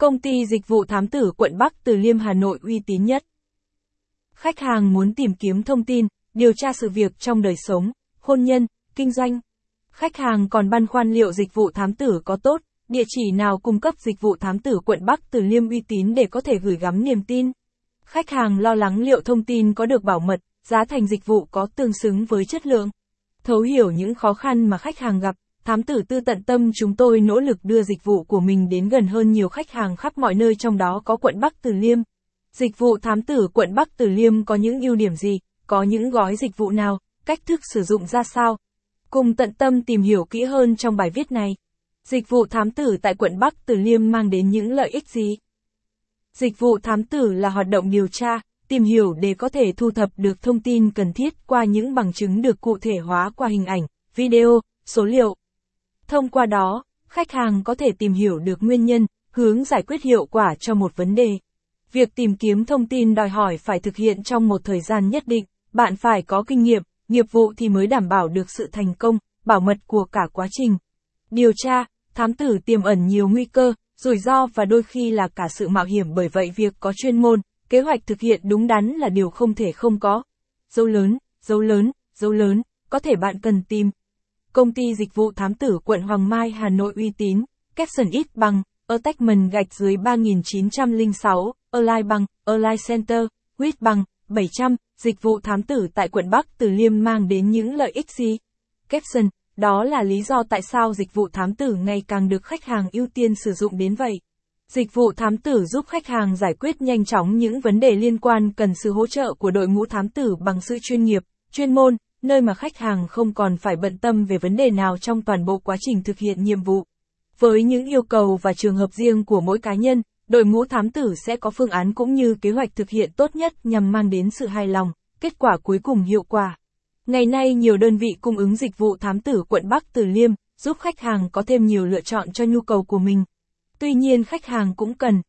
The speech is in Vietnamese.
Công ty dịch vụ thám tử quận Bắc Từ Liêm Hà Nội uy tín nhất. Khách hàng muốn tìm kiếm thông tin, điều tra sự việc trong đời sống, hôn nhân, kinh doanh. Khách hàng còn băn khoăn liệu dịch vụ thám tử có tốt, địa chỉ nào cung cấp dịch vụ thám tử quận Bắc Từ Liêm uy tín để có thể gửi gắm niềm tin. Khách hàng lo lắng liệu thông tin có được bảo mật, giá thành dịch vụ có tương xứng với chất lượng. Thấu hiểu những khó khăn mà khách hàng gặp, thám tử tư tận tâm chúng tôi nỗ lực đưa dịch vụ của mình đến gần hơn nhiều khách hàng khắp mọi nơi trong đó có quận Bắc Từ Liêm. Dịch vụ thám tử quận Bắc Từ Liêm có những ưu điểm gì, có những gói dịch vụ nào, cách thức sử dụng ra sao. Cùng tận tâm tìm hiểu kỹ hơn trong bài viết này. Dịch vụ thám tử tại quận Bắc Từ Liêm mang đến những lợi ích gì? Dịch vụ thám tử là hoạt động điều tra, tìm hiểu để có thể thu thập được thông tin cần thiết qua những bằng chứng được cụ thể hóa qua hình ảnh, video, số liệu. Thông qua đó, khách hàng có thể tìm hiểu được nguyên nhân, hướng giải quyết hiệu quả cho một vấn đề. Việc tìm kiếm thông tin đòi hỏi phải thực hiện trong một thời gian nhất định, bạn phải có kinh nghiệm, nghiệp vụ thì mới đảm bảo được sự thành công, bảo mật của cả quá trình. Điều tra, thám tử tiềm ẩn nhiều nguy cơ, rủi ro và đôi khi là cả sự mạo hiểm bởi vậy việc có chuyên môn, kế hoạch thực hiện đúng đắn là điều không thể không có. Dấu lớn, dấu lớn, dấu lớn, có thể bạn cần tìm. Công ty dịch vụ thám tử quận Hoàng Mai Hà Nội uy tín, caption ít bằng, attachment gạch dưới 3906, align bằng, align center, huyết bằng, 700, dịch vụ thám tử tại quận Bắc Từ Liêm mang đến những lợi ích gì? Caption, đó là lý do tại sao dịch vụ thám tử ngày càng được khách hàng ưu tiên sử dụng đến vậy. Dịch vụ thám tử giúp khách hàng giải quyết nhanh chóng những vấn đề liên quan cần sự hỗ trợ của đội ngũ thám tử bằng sự chuyên nghiệp, chuyên môn, nơi mà khách hàng không còn phải bận tâm về vấn đề nào trong toàn bộ quá trình thực hiện nhiệm vụ. Với những yêu cầu và trường hợp riêng của mỗi cá nhân, đội ngũ thám tử sẽ có phương án cũng như kế hoạch thực hiện tốt nhất nhằm mang đến sự hài lòng, kết quả cuối cùng hiệu quả. Ngày nay nhiều đơn vị cung ứng dịch vụ thám tử quận Bắc Từ Liêm, giúp khách hàng có thêm nhiều lựa chọn cho nhu cầu của mình. Tuy nhiên khách hàng cũng cần